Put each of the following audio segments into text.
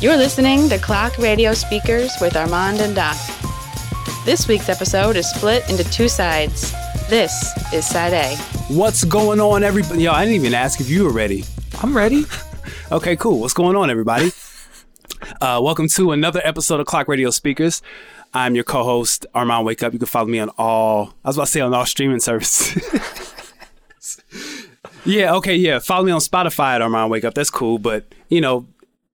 You're listening to Clock Radio Speakers with Armand and Doc. This week's episode is split into two sides. This is side A. What's going on, everybody? Yo, I didn't even ask if you were ready. I'm ready. Okay, cool. What's going on, everybody? Uh, welcome to another episode of Clock Radio Speakers. I'm your co-host Armand Wake Up. You can follow me on all. I was about to say on all streaming services. yeah, okay, yeah. Follow me on Spotify at Armand Wake Up. That's cool, but you know,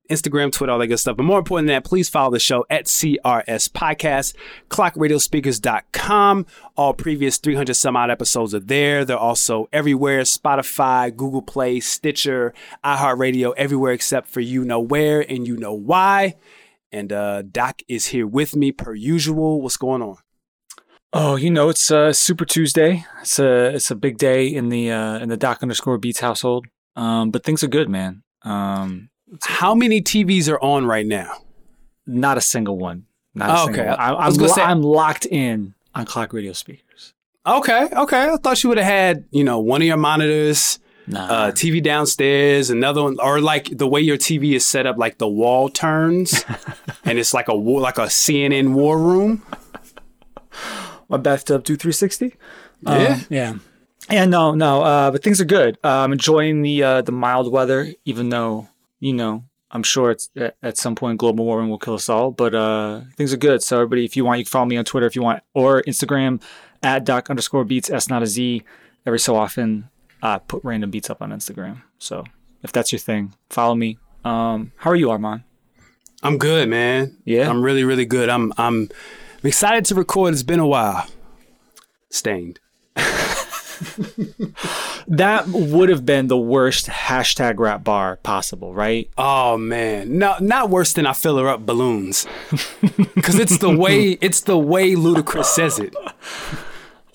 Instagram, Twitter, all that good stuff. But more important than that, please follow the show at CRS Podcast, clockradiospeakers.com. All previous 300 some odd episodes are there. They're also everywhere Spotify, Google Play, Stitcher, iHeartRadio, everywhere except for you know where and you know why. And uh, Doc is here with me per usual. What's going on? Oh, you know, it's uh, Super Tuesday. It's a it's a big day in the uh, in the Doc underscore Beats household. Um, but things are good, man. Um, How many TVs are on right now? not a single one. Not a Oh, single okay. one. I, I was gonna lo- say- I'm locked in on clock radio speakers. Okay, okay. I thought you would have had, you know, one of your monitors, Nah. uh, TV downstairs, another one, or like the way your TV is set up, like the wall turns, and it's like a war, like a CNN war room. My bathtub do 360. Yeah. Yeah. Yeah, no, no, uh, but things are good. Uh, I'm enjoying the uh, the mild weather, even though you know I'm sure it's at, at some point global warming will kill us all. But uh, things are good. So everybody, if you want, you can follow me on Twitter if you want, or Instagram at doc underscore beats s not a z. Every so often, uh, put random beats up on Instagram. So if that's your thing, follow me. Um, how are you, Armand? I'm good, man. Yeah? I'm really, really good. I'm, I'm excited to record. It's been a while. Stained. That would have been the worst hashtag rap bar possible, right? Oh man, no, not worse than I fill her up balloons, because it's the way it's the way Ludacris says it.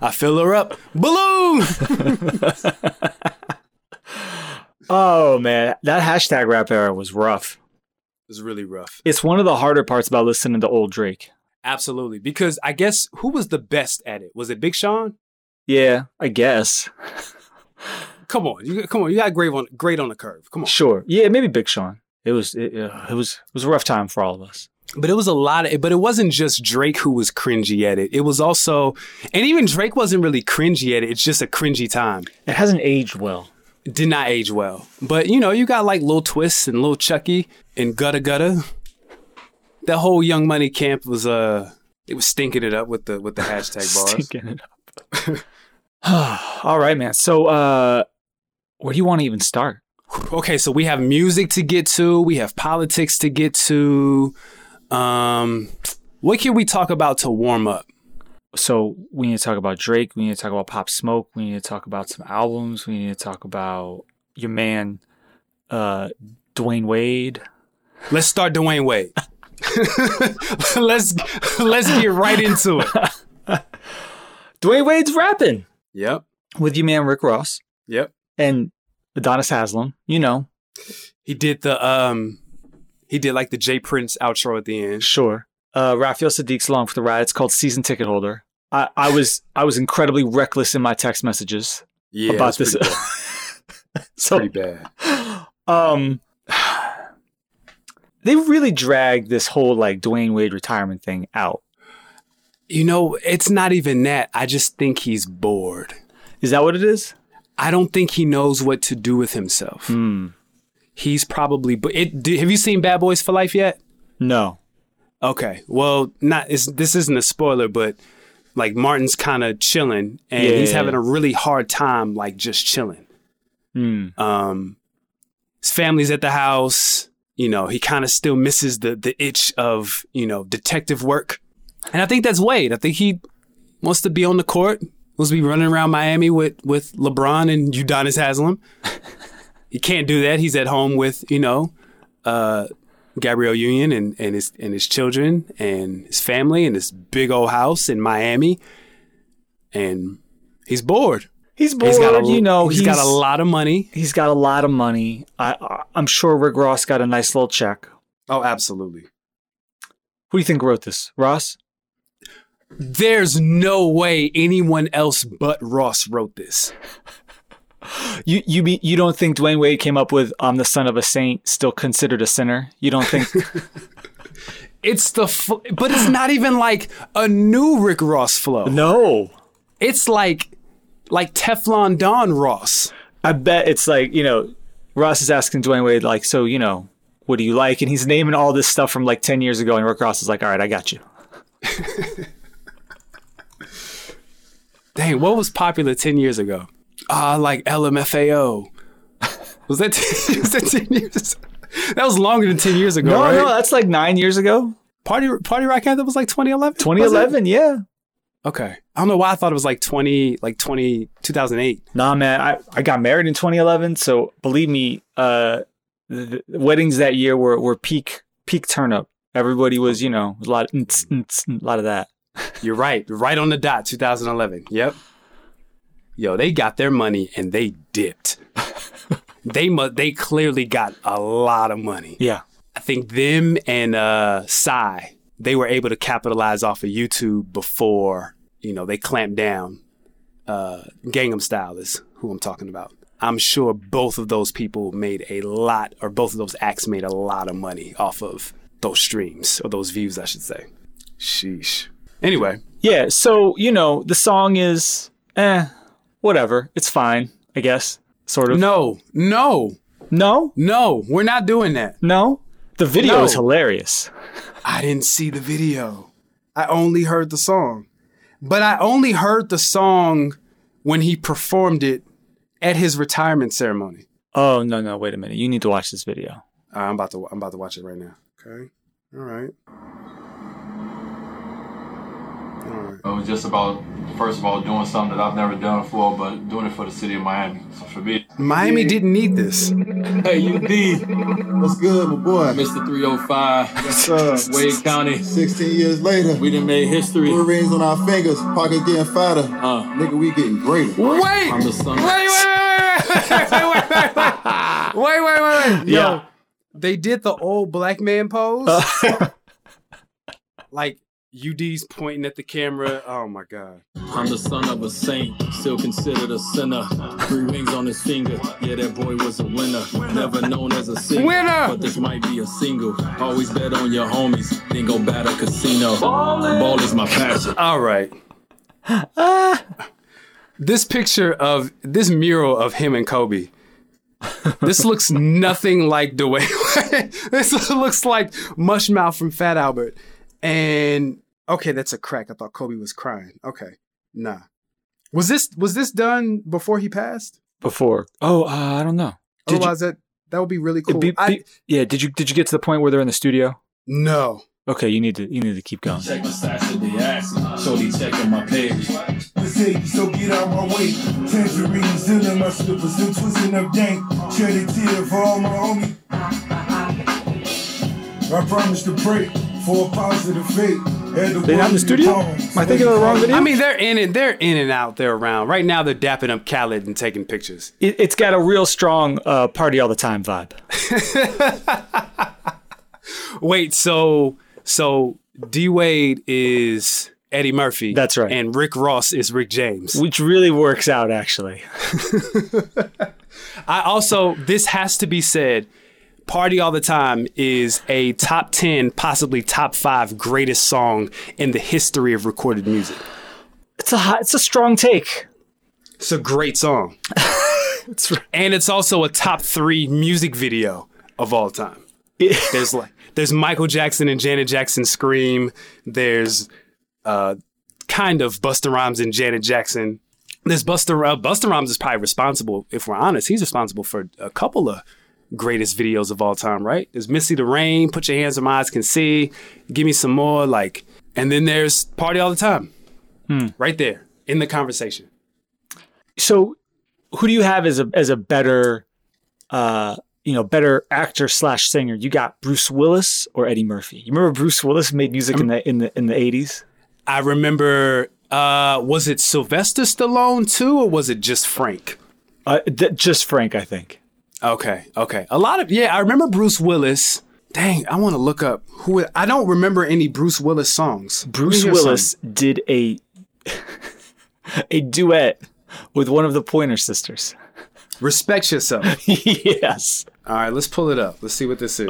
I fill her up balloon. Oh man, that hashtag rap era was rough. It's really rough. It's one of the harder parts about listening to old Drake. Absolutely, because I guess who was the best at it? Was it Big Sean? Yeah, I guess. Come on, you come on, you got great on great on the curve. Come on, Sure. Yeah, maybe Big Sean. It was it, uh, it was it was a rough time for all of us. but it was a lot of. But it wasn't just Drake who was cringy at it. It was also, and even Drake wasn't really cringy at it. It's just a cringy time. It hasn't aged well. It did not age well. But you know, you got like Lil Twist and Lil Chucky and Gudda Gudda. That whole Young Money camp was uh, it was stinking it up with the with the hashtag bars. Stinking it up. all right, man. So uh where do you want to even start? Okay, so we have music to get to. We have politics to get to. Um, what can we talk about to warm up? So we need to talk about Drake. We need to talk about Pop Smoke. We need to talk about some albums. We need to talk about your man, uh, Dwyane Wade. Let's start Dwyane Wade. let's let's get right into it. Dwyane Wade's rapping Yep. with your man Rick Ross Yep. and Udonis Haslam. You know, He did the um he did like the J Prince outro at the end. Sure. Uh, Raphael Saadiq's along for the ride. It's called Season Ticket Holder. I, I was I was incredibly reckless in my text messages Yeah, about this. pretty bad. so, pretty bad. um, they really dragged this whole like Dwyane Wade retirement thing out. You know, it's not even that. I just think he's bored. Is that what it is? I don't think he knows what to do with himself. Hmm. He's probably. But it. Have you seen Bad Boys for Life yet? No. Okay. Well, not. This isn't a spoiler, but like Martin's kind of chilling, and Yeah, he's having a really hard time, like just chilling. Hmm. Um, his family's at the house. You know, he kind of still misses the the itch of you know detective work, and I think that's Wade. I think he wants to be on the court. Wants to be running around Miami with with LeBron and Udonis Haslam. he can't do that. He's at home with you know uh, Gabrielle Union and and his and his children and his family and this big old house in Miami, and he's bored. He's bored. He's got a, you know, he's got a lot of money. He's got a lot of money. I, I I'm sure Rick Ross got a nice little check. Oh, absolutely. Who do you think wrote this, Ross? There's no way anyone else but Ross wrote this. You you be, you don't think Dwyane Wade came up with "I'm the son of a saint, still considered a sinner"? You don't think? It's the, fl- but it's not even like a new Rick Ross flow. no. It's like, like Teflon Don Ross. I bet it's like you know, Ross is asking Dwyane Wade like, so you know, what do you like? And he's naming all this stuff from like ten years ago, and Rick Ross is like, all right, I got you. Dang, what was popular 10 years ago? Ah, like LMFAO. Was that, 10, was that 10 years? That was longer than 10 years ago, No, right? no, that's like nine years ago. Party Party Rock Anthem was like 2011? 2011, yeah. Okay. I don't know why I thought it was like 20, like 20, 2008. Nah, man, I, I got married in 2011, so believe me, uh, the, the weddings that year were, were peak peak turn up. Everybody was, you know, a lot, a lot of that. You're right. Right on the dot, 2011. Yep. Yo, they got their money and they dipped. they mu- they clearly got a lot of money. Yeah, I think them and uh Psy, they were able to capitalize off of YouTube before, you know, they clamped down. Uh Gangnam Style is who I'm talking about. I'm sure both of those people made a lot or both of those acts made a lot of money off of those streams or those views, I should say. Sheesh. Anyway, yeah. So you know, the song is, eh, whatever. It's fine, I guess. Sort of. no, no, no, no, we're not doing that. no. The video No. is hilarious. I didn't see the video. I only heard the song. But I only heard the song when he performed it at his retirement ceremony. Oh no, no, wait a minute. You need to watch this video. I'm about to I'm about to watch it right now. Okay. All right. All right. It was just about, first of all, doing something that I've never done before, but doing it for the city of Miami. So for me, Miami didn't need this. hey, you D, What's good, my boy? Mr. 305, What's up? Wade County. 16 years later, We done made history. blue rings on our fingers, pocket getting fatter. Uh, Nigga, we getting greater. Wait! I'm the son Wait, of wait, wait, wait, wait, wait, wait, wait, wait, wait, wait. Yo, Yeah. they did the old black man pose. like UD's pointing at the camera. Oh my god. I'm the son of a saint, still considered a sinner. Three rings on his finger, yeah, that boy was a winner. Never known as a singer, Winner! but this might be a single. Always bet on your homies, then go bat a casino. Ball is my passion. All right. Ah. this picture of this mural of him and Kobe. this looks nothing like Dwyane. this looks like Mushmouth from Fat Albert. And okay, that's a crack. I thought Kobe was crying. Okay, nah. Was this was this done before he passed? Before. Oh, uh, I don't know. Did you- Otherwise, that that would be really cool. Be- be- I, yeah. Did you did you get to the point where they're in the studio? no. Okay, you need to you need to keep going. Check the stats of the ass, shorty checking my page. Mercedes, so get out my way. Tangerines in my slippers, still twisting up gang. Shed a tear for all my homies. I promise to pray for a positive fate. Had the They not in the words studio? poems. Am I thinking of the wrong video? I mean, they're in it. They're in and out. They're around. Right now, they're dapping up Khaled and taking pictures. It, it's got a real strong uh, party all the time vibe. Wait, so so D Wade is Eddie Murphy. That's right. And Rick Ross is Rick James. which really works out actually. I also this has to be said. Party All the Time is a top 10, possibly top 5 greatest song in the history of recorded music. It's a hot, it's a strong take. It's a great song. It's And it's also a top 3 music video of all time. There's like there's Michael Jackson and Janet Jackson scream. There's uh kind of Busta Rhymes and Janet Jackson. There's Buster uh, Busta Rhymes is probably responsible, if we're honest, he's responsible for a couple of greatest videos of all time, right? There's Missy the Rain, Put Your Hands Where My Eyes Can See, Give Me Some More, like, and then there's Party All the Time, right there in the conversation. so who do you have as a as a better uh you know better actor slash singer you got bruce willis or eddie murphy you remember bruce willis made music in the in the in the 80s I remember, uh, was it Sylvester Stallone too, or was it just Frank? uh, th- just frank i think Okay, okay. A lot of yeah, I remember Bruce Willis. Dang, I want to look up who. I don't remember any Bruce Willis songs. bruce willis did a a duet with one of the pointer sisters Respect yourself. yes. All right, let's pull it up. Let's see what this is.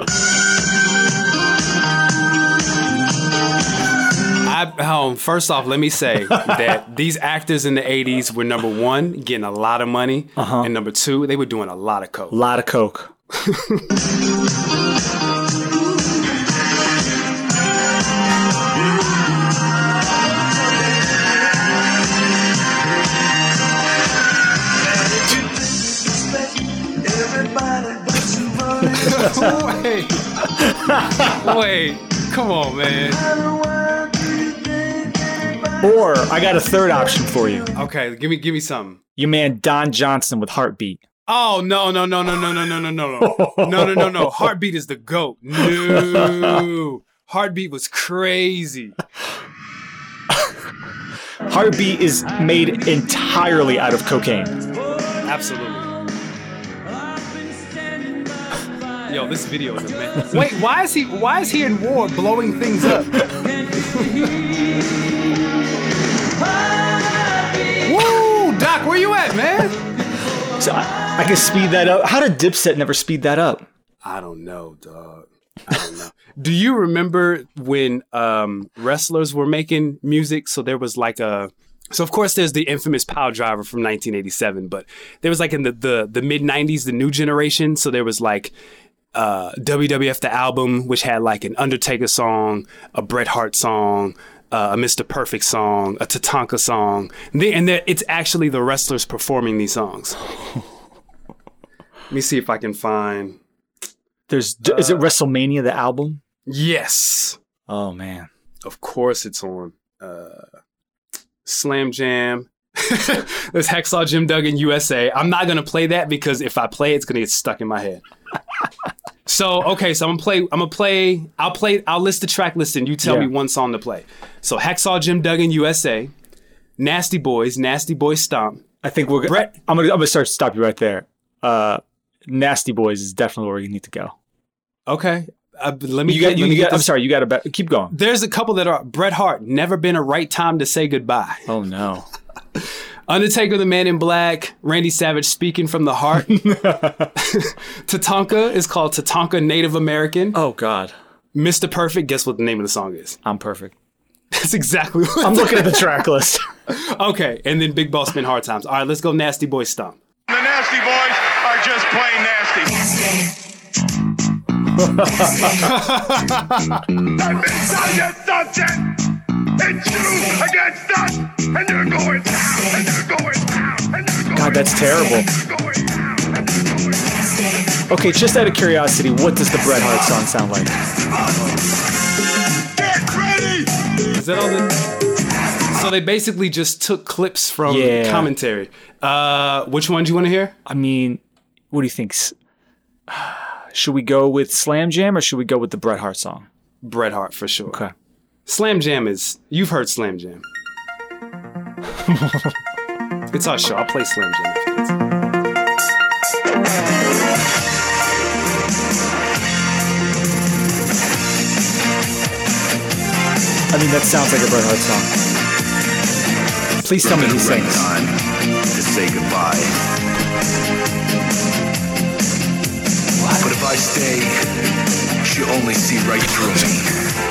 I, um, first off, let me say that these actors in the 80s were number one, getting a lot of money, and number two, they were doing a lot of coke. A lot of coke. wait, wait, come on, man. Or I got a third option for you. Okay, give me, give me something. Your man Don Johnson with Heartbeat. Oh no no no no no no no no no no no no no no! Heartbeat is the goat. No, Heartbeat was crazy. Heartbeat is made entirely out of cocaine. Absolutely. Yo, this video is amazing. Wait, why is he? Why is he in war, blowing things up? Woo, Doc, where you at, man? So I, I can speed that up. How did Dipset never speed that up? I don't know, dog. I don't know. Do you remember when um, wrestlers were making music? So there was like a. So of course there's the infamous Piledriver from 1987, but there was like in the the, the mid 90s, the new generation. So there was like uh, WWF the album, which had like an Undertaker song, a Bret Hart song, uh, a Mr. Perfect song, a Tatanka song, and, they, and it's actually the wrestlers performing these songs. Let me see if I can find. There's is it WrestleMania the album? Yes. Oh man. Of course it's on uh, Slam Jam. There's Hacksaw Jim Duggan USA. I'm not gonna play that because if I play it, it's gonna get stuck in my head. So okay, so I'm gonna play. I'm gonna play. I'll play. I'll list the track list and you tell Yeah. me one song to play. So Hacksaw Jim Duggan USA, Nasty Boys, Nasty Boys Stomp. I think we're Bret- I'm gonna I'm gonna start to stop you right there. Uh, Nasty Boys is definitely where you need to go. Okay, uh, let me. You got get, me you get got, I'm sorry, you got to be- keep going. There's a couple that are Bret Hart. Never been a right time to say goodbye. Oh no. Undertaker, the Man in Black, Randy Savage speaking from the heart. Tatanka is called Tatanka Native American. Oh god. Mr. Perfect, guess what the name of the song is? I'm perfect. That's exactly what. I'm looking at the track list. okay, and then Big Boss Man Hard Times. All right, let's go Nasty Boy Stomp. The Nasty Boys are just plain nasty. something. It's you against us, and you're going down, and you're going down, and you're going God, that's terrible. going down, and you're going down. Okay, just out of curiosity, what does the Bret Hart song sound like? Get ready! Is that all the. So they basically just took clips from Yeah. commentary. Uh, which one do you want to hear? I mean, what do you think? Should we go with Slam Jam or should we go with the Bret Hart song? Bret Hart for sure. Okay. Slam Jam is. You've heard Slam Jam. it's our show. I'll play Slam Jam after. I mean, that sounds like a Bret Hart song. Please tell me he sings. time to say goodbye. But if I stay, she'll only see right through me. And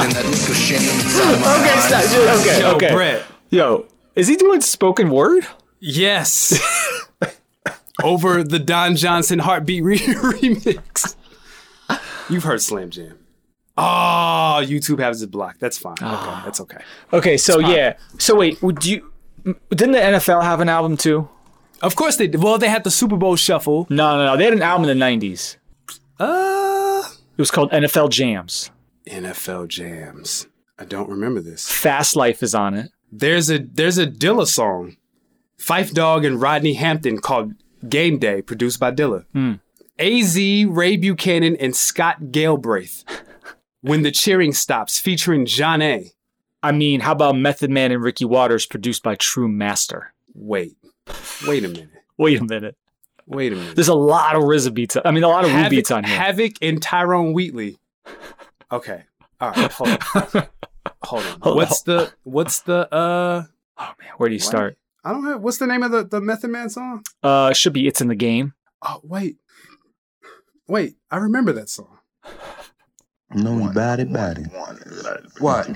then that look of shame inside my Okay, stop. dude, Okay, Yo, okay. Bret. Yo, is he doing spoken word? Yes. Over the Don Johnson Heartbeat re- remix. You've heard Slam Jam. Oh, YouTube has it blocked. That's fine. Okay, that's okay. Okay, so yeah. So wait, would you? Didn't the NFL have an album too? Of course they did. Well, they had the Super Bowl shuffle. No, no, no. They had an album in the '90s. Uh, It was called NFL Jams. NFL jams. I don't remember this. Fast Life is on it. There's a there's a Dilla song, Phife Dawg and Rodney Hampton called Game Day, produced by Dilla. Hmm. Az, Ray Buchanan, and Scott Galbraith. when the cheering stops, featuring John A. I mean, how about Method Man and Ricky Watters, produced by True Master? Wait, wait a minute. Wait a minute. Wait a minute. There's a lot of RZA beats. I mean, a lot of Wu beats on here. Havoc and Tyrone Wheatley. Okay. All right. Hold on. Hold on. Hold What's the what's the uh oh man, where do you start? I don't have. What's the name of the the Method Man song? Uh, it should be "It's in the Game." Oh wait, wait. I remember that song. No, body, body. What?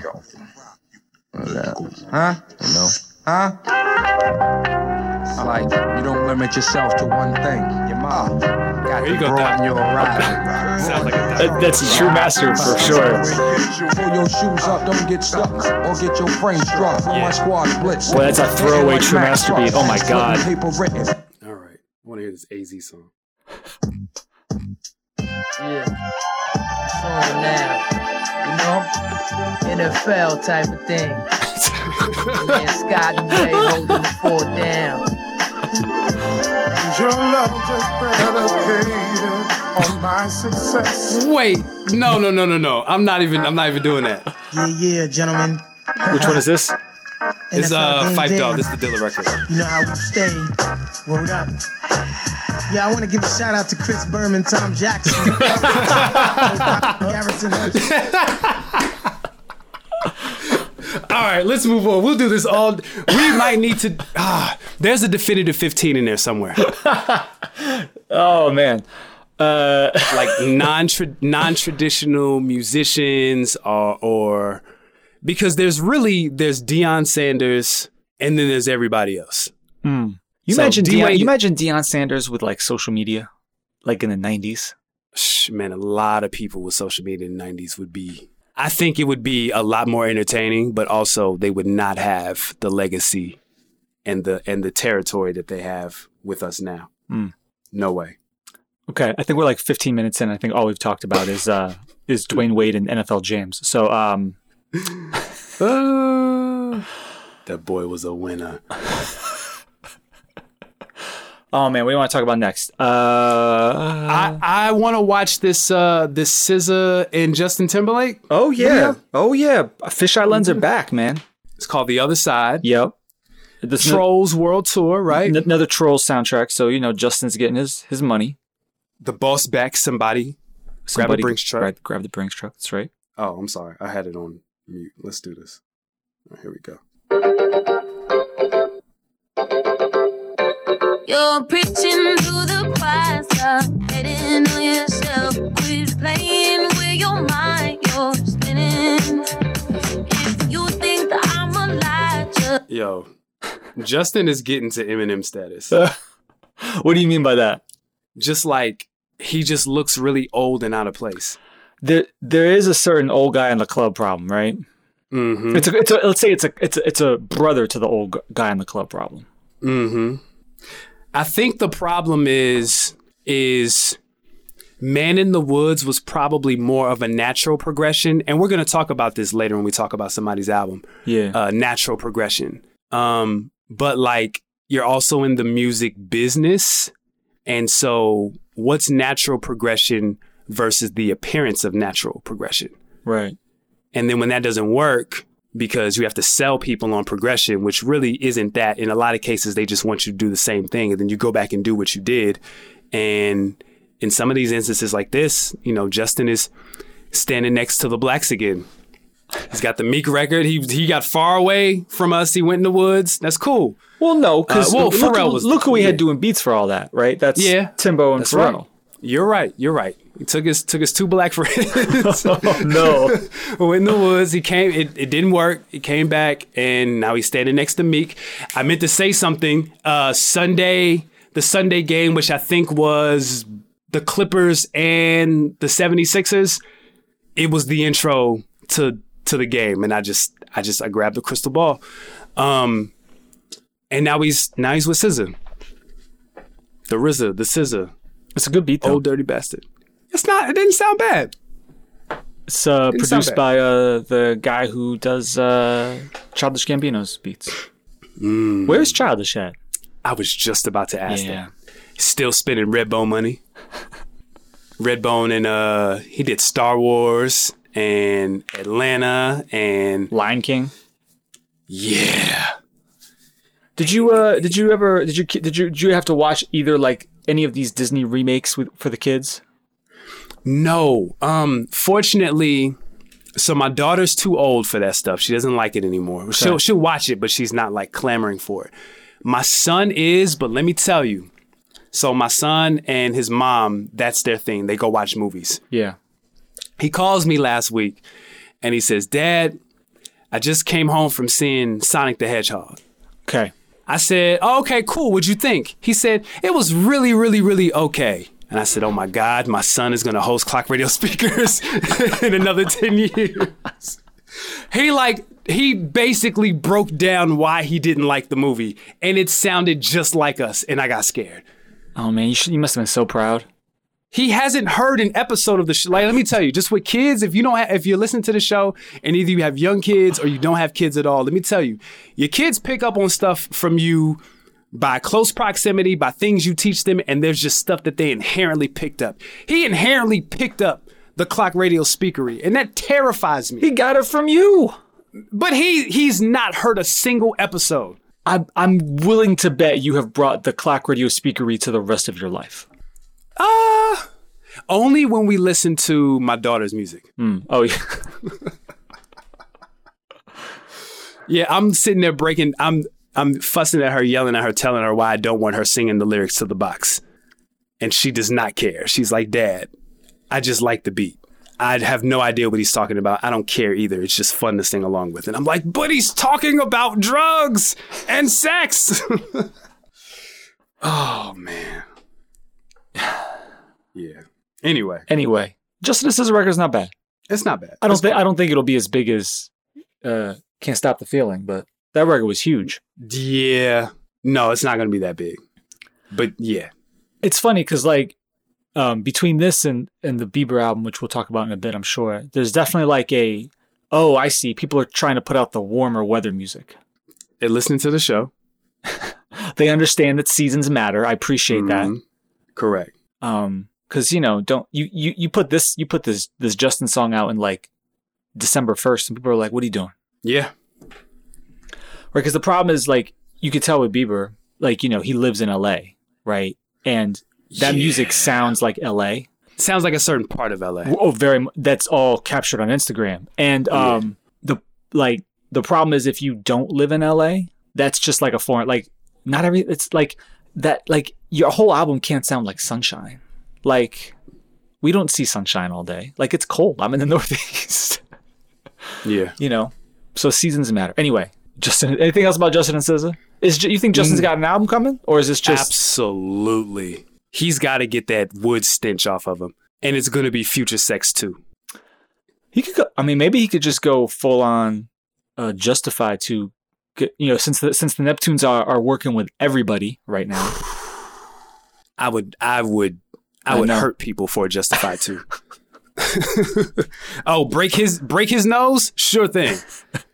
Huh? No. Huh? I like you don't limit yourself to one thing. Your mom got you to go, broaden your horizon. Like a That- that's a true master for sure. Pull your shoes up, don't get stuck, or get your frame struck. When my squad blitz. Boy, that's a throwaway true Max master beat. Oh my God. All right, I want to hear this AZ song. Yeah. Song now. You know? NFL type of thing. Man, Scott and Ray holding the fort down. Your love just predicated on my success. Wait, no, no, no, no, no. I'm not even. I'm not even doing that. Yeah, yeah, gentlemen. Which one is this? It's uh NFL Phife Dawg. This is the Dilla record. You know how we stay. Word up. Yeah, I want to give a shout out to Chris Berman, Tom Jackson, Garrison All right, let's move on. We'll do this all. We might need to. Ah, there's a definitive 15 in there somewhere. Oh man. Uh, like non non traditional musicians or or because there's really there's Deion Sanders and then there's everybody else. You So, imagine D-Wade- Deion, you imagine Deion Sanders with like social media, like in the '90s. Man, a lot of people with social media in the 90s would be. I think it would be a lot more entertaining, but also they would not have the legacy and the and the territory that they have with us now. Hmm. No way. Okay, I think we're like 15 minutes in. I think all we've talked about is uh is Dwyane Wade and NFL Jams. So um, Uh, that boy was a winner. oh man, what do you want to talk about next? Uh, I, I want to watch this uh this SZA and Justin Timberlake. oh yeah, oh yeah, fisheye lens are back, man. It's called The Other Side. Yep. This is Trolls World Tour, right? an- another Trolls soundtrack. So you know Justin's getting his his money. the boss back somebody. Grab a Somebody Brinks truck. Grab, grab the Brinks truck. That's right. Oh, I'm sorry. I had it on mute. Let's do this. Right, here we go. You're preaching to the choir, stop betting on yourself. Quit playing with your mind, you're spinning. If you think that I'm a lie, just Yo, Justin is getting to Eminem status. What do you mean by that? just like he just looks really old and out of place. There there is a certain old guy in the club problem, right? Mm-hmm. It's a, it's a let's say it's a it's a, it's a brother to the old guy in the club problem. Mm-hmm. I think the problem is is Man in the Woods was probably more of a natural progression, and we're gonna talk about this later when we talk about somebody's album. Yeah. Uh, natural progression. Um, but like you're also in the music business, and so what's natural progression versus the appearance of natural progression? right. And then when that doesn't work, because you have to sell people on progression, which really isn't that. In a lot of cases, they just want you to do the same thing. And then you go back and do what you did. And in some of these instances like this, you know, Justin is standing next to the blacks again. He's got the Meek record. He he got far away from us. He went in the woods. That's cool. Well, no, because Uh, well, look, Pharrell was- look who we had doing beats for all that, right? That's Yeah. Timbo and That's Pharrell. right. You're right. You're right. He took his took his two black friends. Oh, no. Went in the woods. He came. It, it didn't work. He came back, and now he's standing next to Meek. I meant to say something. Uh, Sunday, the Sunday game, which I think was the Clippers and the 76ers. It was the intro to to the game, and I just I just I grabbed the crystal ball. Um, and now he's now he's with SZA. The RZA, the SZA, It's a good beat though. old dirty bastard. It's not. It didn't sound bad. It's uh, Didn't produced bad. by uh, the guy who does uh, Childish Gambino's beats. Mm. Where's Childish at? I was just about to ask Yeah. that. Still spending Redbone money. Redbone and uh he did Star Wars and Atlanta and Lion King. yeah. Did you uh did you ever did you did you did you have to watch either like any of these Disney remakes with for the kids? No. Um fortunately so my daughter's too old for that stuff. She doesn't like it anymore. She'll she'll watch it, but she's not like clamoring for it. My son is, but let me tell you. So my son and his mom, that's their thing. They go watch movies. Yeah. He calls me last week and he says, Dad, I just came home from seeing Sonic the Hedgehog. Okay. I said, oh, okay, cool. What'd you think? He said, it was really, really, really okay. And I said, oh my God, my son is going to host clock radio speakers in another 10 years. He like, he basically broke down why he didn't like the movie and it sounded just like us. And I got scared. Oh man, you, should, you must have been so proud. He hasn't heard an episode of the show. Like, let me tell you, just with kids, if you don't, have, if you're listening to the show, and either you have young kids or you don't have kids at all, let me tell you, your kids pick up on stuff from you by close proximity, by things you teach them, and there's just stuff that they inherently picked up. He inherently picked up the clock radio speakery, and that terrifies me. He got it from you. But he he's not heard a single episode. I'm I'm willing to bet you have brought the clock radio speakery to the rest of your life. Uh only when we listen to my daughter's music. Mm. Oh yeah. yeah, I'm sitting there breaking I'm I'm fussing at her, yelling at her, telling her why I don't want her singing the lyrics to the box. And she does not care. She's like, Dad, I just like the beat. I have no idea what he's talking about. I don't care either. It's just fun to sing along with. And I'm like, but he's talking about drugs and sex. oh man. yeah. Anyway. Anyway, Justin Says record's not bad. It's not bad. I don't think. I don't think it'll be as big as uh, Can't Stop the Feeling, but that record was huge. Yeah. No, it's not gonna be that big. But yeah. It's funny because like um, between this and and the Bieber album, which we'll talk about in a bit, I'm sure there's definitely like a oh I see people are trying to put out the warmer weather music. They're listening to the show. They understand that seasons matter. I appreciate that. Mhm. Correct. Um, because you know, don't you you you put this you put this this Justin song out in like December first, and people are like, "What are you doing?" Yeah. Right? Because the problem is like you could tell with Bieber, like you know, he lives in L.A. right, and that music sounds like L.A. Sounds like a certain part of LA. Oh, very. That's all captured on Instagram, and um, the like the problem is if you don't live in L.A., that's just like a foreign. Like not every. It's like that. Like your whole album can't sound like Sunshine. Like we don't see sunshine all day. Like it's cold. I'm in the Northeast. Yeah. you know, so seasons matter. Anyway, Justin. Anything else about Justin and SZA? Is you think Justin's got an album coming, or is this just Absolutely. He's got to get that wood stench off of him. And it's going to be future sex too. He could go. I mean, maybe he could just go full on uh, justify to, get, you know, since the since the Neptunes are, are working with everybody right now. I would, I would, I, I would know. hurt people for justify too. oh, break his, break his nose? Sure thing.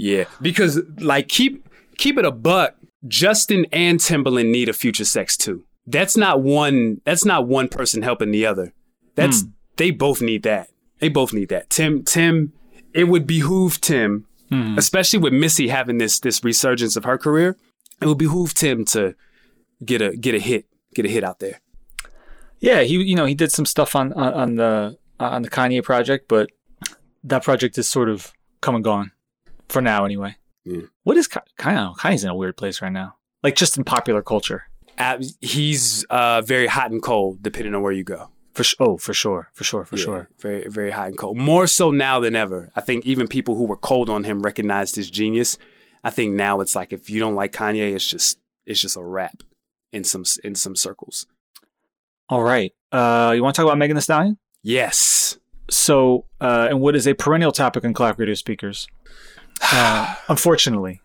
yeah. Because like keep, keep it a buck. Justin and Timbaland need a future sex too. That's not one, that's not one person helping the other. That's, hmm. they both need that. They both need that. Tim, Tim, it would behoove Tim, hmm. especially with Missy having this, this resurgence of her career. It would behoove Tim to get a, get a hit, get a hit out there. Yeah, he you know he did some stuff on on, on the on the Kanye project, but that project is sort of come and gone for now, anyway. Yeah. What is Ka- Kanye? Kanye's in a weird place right now, like just in popular culture. Ab- he's uh, very hot and cold, depending on where you go. For sh- oh, for sure, for sure, for Yeah, sure. Very, very hot and cold. More so now than ever. I think even people who were cold on him recognized his genius. I think now it's like if you don't like Kanye, it's just it's just a rap in some in some circles. All right, uh, you want to talk about Megan Thee Stallion? Yes. So, uh, and what is a perennial topic in clock radio speakers? Uh, unfortunately,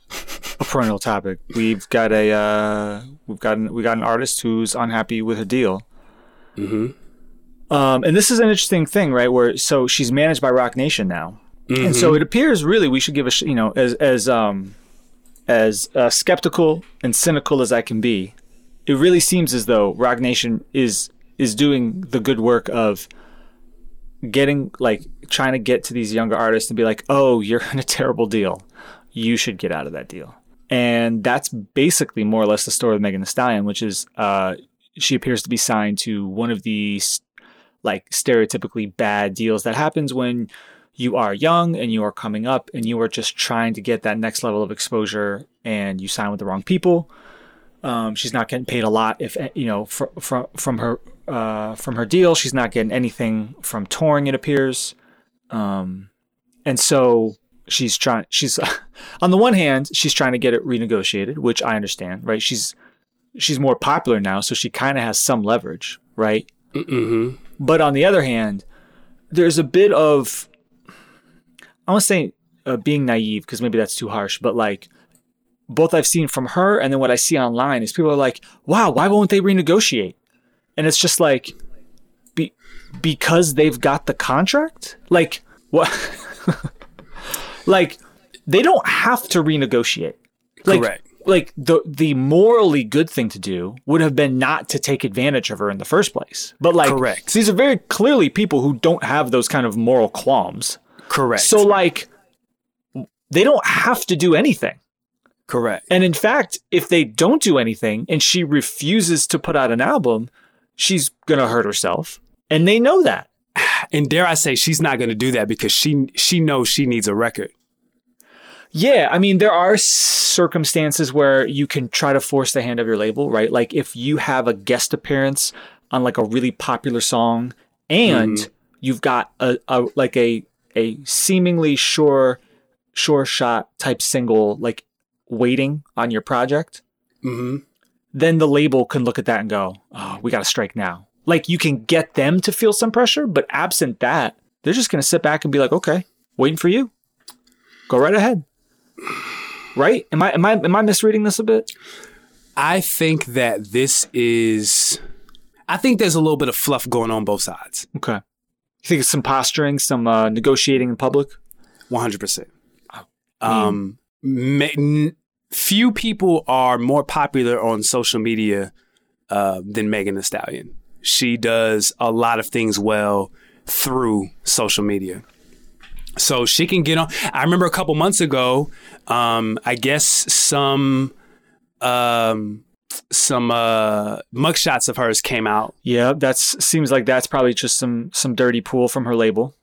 a perennial topic. We've got a uh, we've got an, we got an artist who's unhappy with a deal. Mm-hmm. Um, and this is an interesting thing, right? Where so she's managed by Roc Nation now, and so Mhm. it appears really we should give a sh- you know as as um as uh, skeptical and cynical as I can be. It really seems as though Roc Nation is is doing the good work of getting like trying to get to these younger artists and be like, "Oh, you're in a terrible deal. You should get out of that deal." And that's basically more or less the story of Megan Thee Stallion, which is uh, she appears to be signed to one of these like stereotypically bad deals that happens when you are young and you are coming up and you are just trying to get that next level of exposure and you sign with the wrong people. Um, she's not getting paid a lot if you know from from from her uh, from her deal. She's not getting anything from touring. It appears, um, and so she's trying. She's on the one hand, she's trying to get it renegotiated, which I understand. Right? She's she's more popular now, so she kind of has some leverage, right? Mm-hmm. But on the other hand, there's a bit of I want to say uh, being naive because maybe that's too harsh, but like both I've seen from her and then what I see online is people are like, "Wow, why won't they renegotiate?" And it's just like, be, because they've got the contract. Like what? like they don't have to renegotiate. Like, Correct. Like the the morally good thing to do would have been not to take advantage of her in the first place. But like, Correct. These are very clearly people who don't have those kind of moral qualms. Correct. So like, they don't have to do anything. Correct. And in fact, if they don't do anything and she refuses to put out an album, she's going to hurt herself. And they know that. And dare I say she's not going to do that because she she knows she needs a record. Yeah, I mean, there are circumstances where you can try to force the hand of your label, right? Like if you have a guest appearance on like a really popular song and Mhm. you've got a, a like a a seemingly sure sure shot type single like waiting on your project, Mm-hmm. then the label can look at that and go, "Oh, we got to strike now." Like you can get them to feel some pressure, but absent that, they're just going to sit back and be like, "Okay, waiting for you. Go right ahead." Right? Am I am I am I misreading this a bit? I think that this is. I think there's a little bit of fluff going on both sides. Okay. You think it's some posturing, some uh, negotiating in public? One hundred percent. Um, ma- n- few people are more popular on social media uh, than Megan Thee Stallion. She does a lot of things well through social media. So she can get on. I remember a couple months ago, um, I guess some um, some uh, mugshots of hers came out. Yeah, that seems like that's probably just some some dirty pool from her label.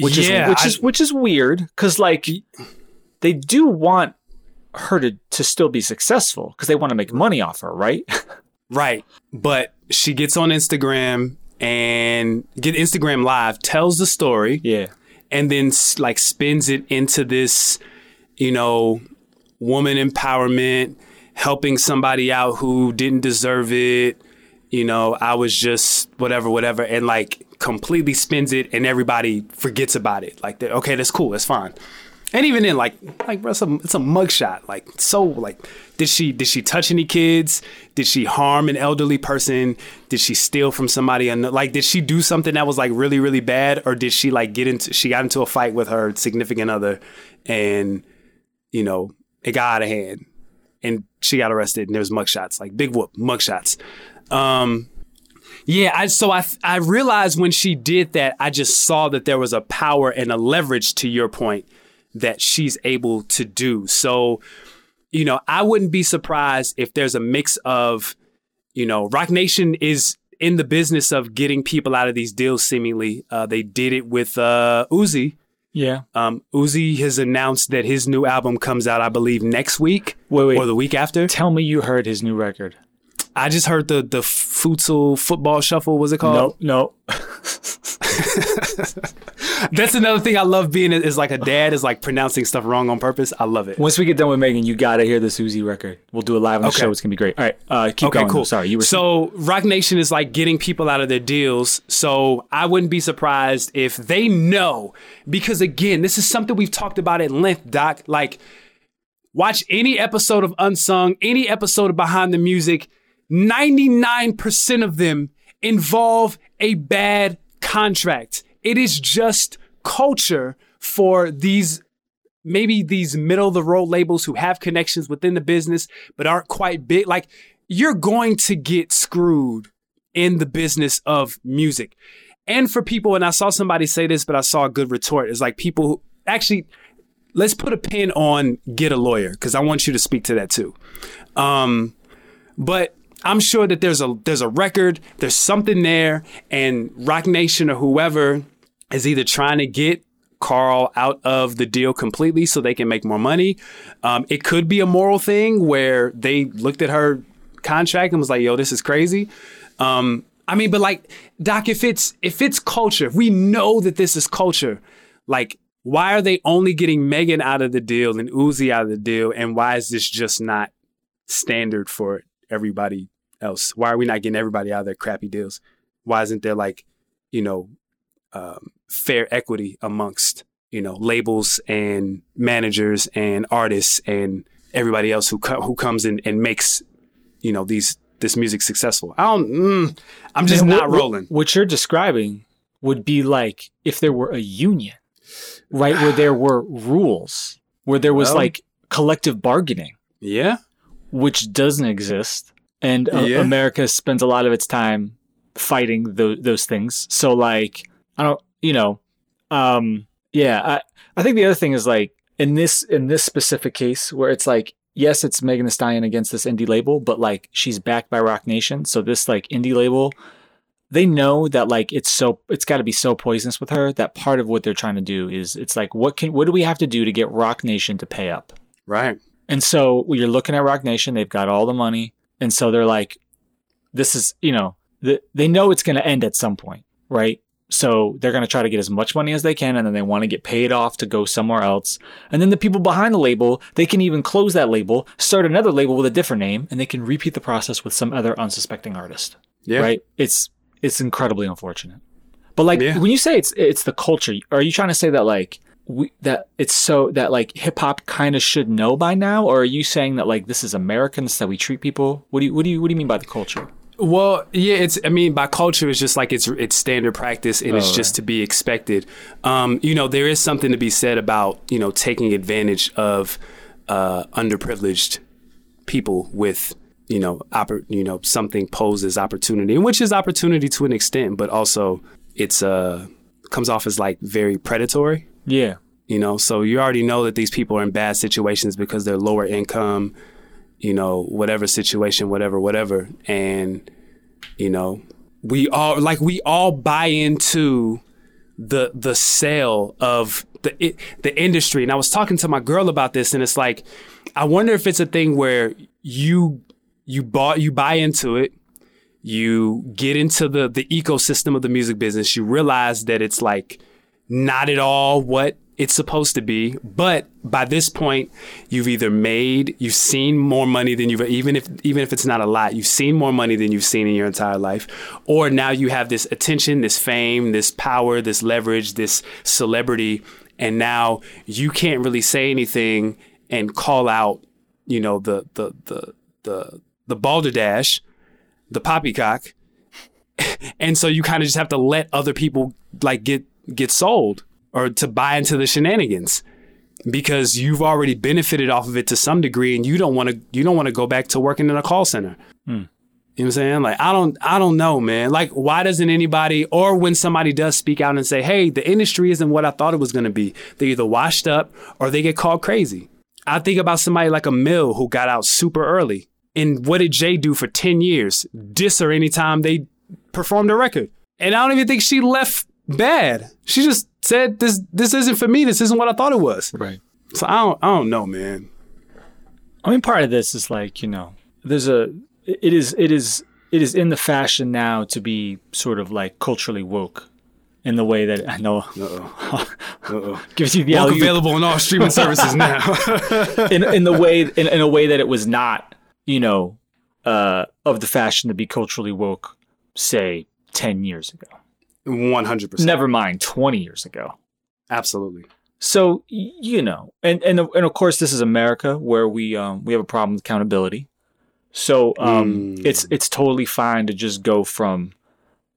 Which Yeah, is which I- is which is weird cuz like they do want her to to still be successful cuz they want to make money off her, right? Right. But she gets on Instagram and get Instagram live, tells the story. Yeah. And then like spins it into this, you know, woman empowerment, helping somebody out who didn't deserve it. You know, I was just whatever, whatever, and like completely spins it, and everybody forgets about it. Like, okay, that's cool, that's fine. And even then, like, like bro, it's a, it's a mugshot. Like, so, like, did she did she touch any kids? Did she harm an elderly person? Did she steal from somebody? And like, did she do something that was like really really bad, or did she like get into she got into a fight with her significant other, and you know it got out of hand, and she got arrested, and there's mugshots, like big whoop mugshots. Um, yeah, I so I I realized when she did that, I just saw that there was a power and a leverage to your point that she's able to do. So, you know, I wouldn't be surprised if there's a mix of, you know, Roc Nation is in the business of getting people out of these deals seemingly. Uh, they did it with uh Uzi. Yeah. Um, Uzi has announced that his new album comes out, I believe, next week Wait, wait. or the week after. Tell me you heard his new record. I just heard the the futsal football shuffle. Was it called? No, no. That's another thing I love being is like a dad is like pronouncing stuff wrong on purpose. I love it. Once we get done with Megan, you got to hear the Susie record. We'll do it live on the Okay. show. It's to be great. All right. Uh, keep okay, going. cool. Sorry. You were so Roc Nation is like getting people out of their deals. So I wouldn't be surprised if they know because again, this is something we've talked about at length, Doc. Like, watch any episode of Unsung, any episode of Behind the Music. Ninety nine percent of them involve a bad contract. It is just culture for these maybe these middle of the road labels who have connections within the business but aren't quite big. Like you're going to get screwed in the business of music. And for people and i saw somebody say this but i saw a good retort is like people who actually let's put a pin on get a lawyer because i want you to speak to that too. Um, but i'm sure that there's a there's a record there's something there and Roc Nation or whoever is either trying to get Carl out of the deal completely so they can make more money. Um, it could be a moral thing where they looked at her contract and was like, "Yo, this is crazy." Um, I mean, but like, Doc, if it's if it's culture, if we know that this is culture, like, why are they only getting Megan out of the deal and Uzi out of the deal, and why is this just not standard for everybody else? Why are we not getting everybody out of their crappy deals? Why isn't there like, you know, um, fair equity amongst you know labels and managers and artists and everybody else who co- who comes in and makes you know these this music successful. I don't. Mm, I'm just not what- rolling. What you're describing would be like if there were a union, right? Where there were rules, where there was Well- like collective bargaining, Yeah. Which doesn't exist. And uh, Yeah. America spends a lot of its time fighting tho- those things. So, like, I don't, you know, um, yeah, I, I think the other thing is like in this in this specific case where it's like yes, it's Megan Thee Stallion against this indie label, but like she's backed by Roc Nation, so this like indie label, they know that like it's so it's got to be so poisonous with her that part of what they're trying to do is it's like what can what do we have to do to get Roc Nation to pay up? Right. And so when you're looking at Roc Nation, they've got all the money. And so they're like, this is, you know, the, they know it's going to end at some point, right? So they're going to try to get as much money as they can and then they want to get paid off to go somewhere else. And then the people behind the label, they can even close that label, start another label with a different name, and they can repeat the process with some other unsuspecting artist. Yeah. Right? It's it's incredibly unfortunate. But like Yeah. when you say it's it's the culture, are you trying to say that like we, that it's so that like hip hop kind of should know by now, or are you saying that like this is Americans that we treat people? What do you what do you what do you mean by the culture? Well, yeah, it's. I mean, by culture, it's just like it's it's standard practice, and it's Oh, just to be expected. Um, you know, there is something to be said about you know taking advantage of uh, underprivileged people with you know, oppor- you know, something posed as opportunity, which is opportunity to an extent, but also it's uh comes off as like very predatory. Yeah. You know, so you already know that these people are in bad situations because they're lower income, you know, whatever situation, whatever, whatever. And, you know, we all like we all buy into the the sale of the it, the industry. And I was talking to my girl about this and it's like I wonder if it's a thing where you you bought you buy into it, you get into the the ecosystem of the music business, you realize that it's like not at all what it's supposed to be. But by this point, you've either made, you've seen more money than you've even if even if it's not a lot, you've seen more money than you've seen in your entire life, or now you have this attention, this fame, this power, this leverage, this celebrity, and now you can't really say anything and call out, you know, the the the the the balderdash, the poppycock, and so you kind of just have to let other people like get get sold or to buy into the shenanigans because you've already benefited off of it to some degree and you don't want to you don't want to go back to working in a call center. Hmm. You know what I'm saying? Like I don't I don't know, man. Like why doesn't anybody or when somebody does speak out and say, "Hey, the industry isn't what I thought it was going to be." They either washed up or they get called crazy. I think about somebody like Amil who got out super early. And what did Jay do for 10 years? Diss her anytime they performed a record. And I don't even think she left bad. She just said this this isn't for me. This isn't what I thought it was. Right. So I don't I don't know, man. I mean, part of this is like you know, there's a it is it is it is in the fashion now to be sort of like culturally woke, in the way that I know gives you the Woke available on all streaming services now. in in the way in, in a way that it was not you know uh, of the fashion to be culturally woke, say ten years ago. One hundred percent. Never mind twenty years ago. Absolutely. So you know, and and and of course, this is America where we um we have a problem with accountability. So um, it's it's totally fine to just go from